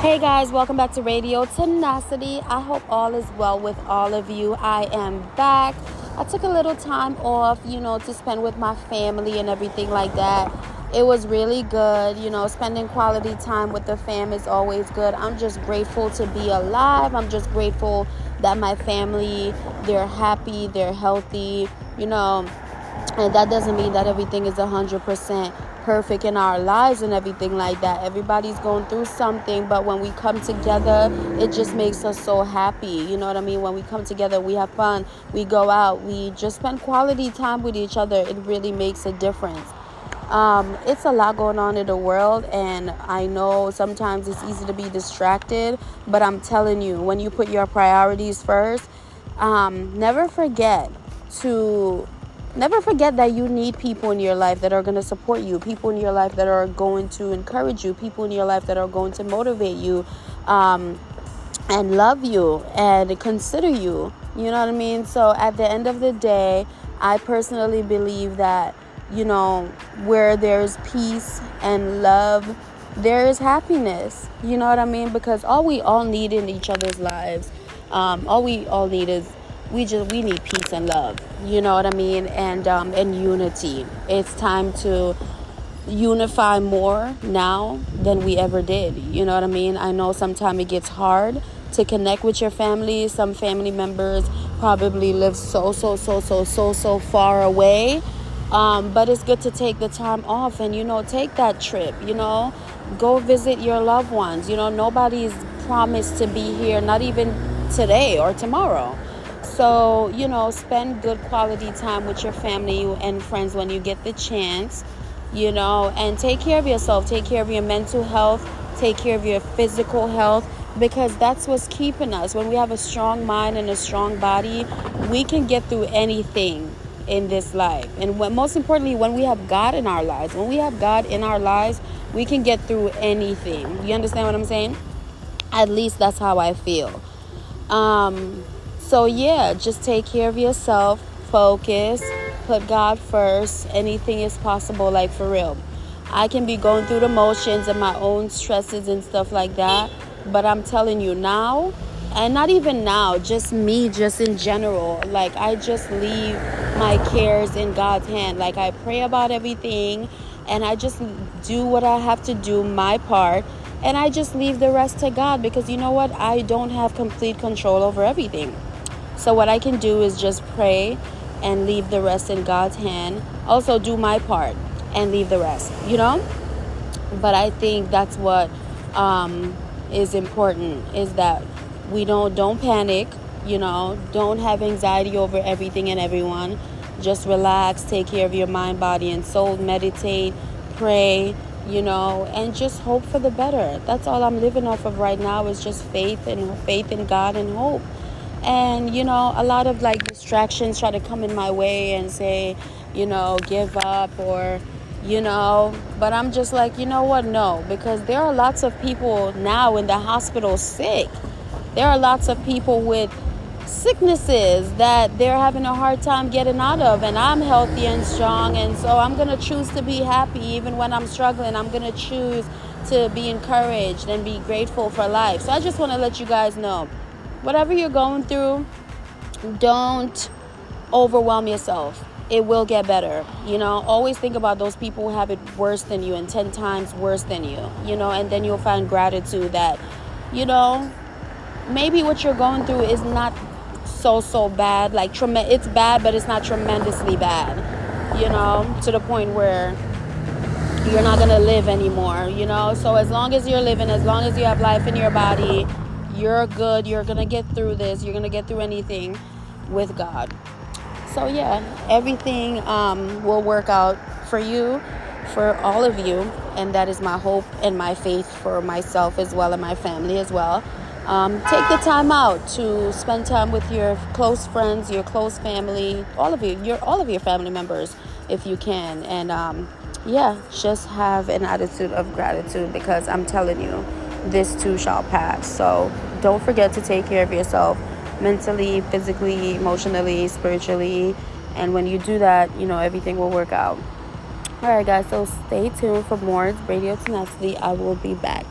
Hey guys, welcome back to Radio Tenacity. I hope all is well with all of you. I am back. I took a little time off, you know, to spend with my family and everything like that. It was really good, you know, spending quality time with the fam is always good. I'm just grateful to be alive. I'm just grateful that my family, they're happy, they're healthy, you know, and that doesn't mean that everything is 100% perfect in our lives and everything like that. Everybody's going through something, but when we come together, it just makes us so happy. You know what I mean? When we come together, we have fun, we go out, we just spend quality time with each other. It really makes a difference. Um, it's a lot going on in the world, and I know sometimes it's easy to be distracted, but I'm telling you, when you put your priorities first, um, never forget to never forget that you need people in your life that are going to support you, people in your life that are going to encourage you, people in your life that are going to motivate you um, and love you and consider you. You know what I mean? So at the end of the day, I personally believe that, you know, where there's peace and love, there is happiness. You know what I mean? Because all we all need in each other's lives, um, all we all need is we just we need peace and love you know what i mean? And um, and unity. It's time to unify more now than we ever did you know what i mean? I know sometimes it gets hard to connect with your family. Some family members probably live so so so so so so far away. Um, but it's good to take the time off and you know take that trip you know? Go visit your loved ones you know? Nobody's promised to be here not even today or tomorrow so, you know, spend good quality time with your family and friends when you get the chance, you know, and take care of yourself, take care of your mental health, take care of your physical health because that's what's keeping us. When we have a strong mind and a strong body, we can get through anything in this life. And when, most importantly, when we have God in our lives, when we have God in our lives, we can get through anything. You understand what I'm saying? At least that's how I feel. Um, so, yeah, just take care of yourself, focus, put God first. Anything is possible, like for real. I can be going through the motions and my own stresses and stuff like that, but I'm telling you now, and not even now, just me, just in general, like I just leave my cares in God's hand. Like I pray about everything and I just do what I have to do, my part, and I just leave the rest to God because you know what? I don't have complete control over everything. So, what I can do is just pray and leave the rest in God's hand. Also, do my part and leave the rest, you know? But I think that's what um, is important is that we don't don't panic, you know, don't have anxiety over everything and everyone. Just relax, take care of your mind, body, and soul, meditate, pray, you know, and just hope for the better. That's all I'm living off of right now is just faith and faith in God and hope and you know a lot of like distractions try to come in my way and say you know give up or you know. But i'm just like you know what? No because there are lots of people now in the hospital sick. There are lots of people with sicknesses that they're having a hard time getting out of. And i'm healthy and strong and so i'm going to choose to be happy even when i'm struggling. I'm going to choose to be encouraged and be grateful for life. So i just want to let you guys know whatever you're going through, don't overwhelm yourself. It will get better. You know, always think about those people who have it worse than you and 10 times worse than you, you know, and then you'll find gratitude that, you know, maybe what you're going through is not so, so bad. Like, it's bad, but it's not tremendously bad, you know, to the point where you're not going to live anymore, you know. So, as long as you're living, as long as you have life in your body, you're good. You're going to get through this. You're going to get through anything with God. So, yeah, everything um, will work out for you, for all of you. And that is my hope and my faith for myself as well and my family as well. Um, take the time out to spend time with your close friends, your close family, all of you, your all of your family members, if you can. And um, yeah, just have an attitude of gratitude because I'm telling you, this too shall pass. So don't forget to take care of yourself mentally, physically, emotionally, spiritually. And when you do that, you know, everything will work out. All right, guys, so stay tuned for more Radio Tenacity. I will be back.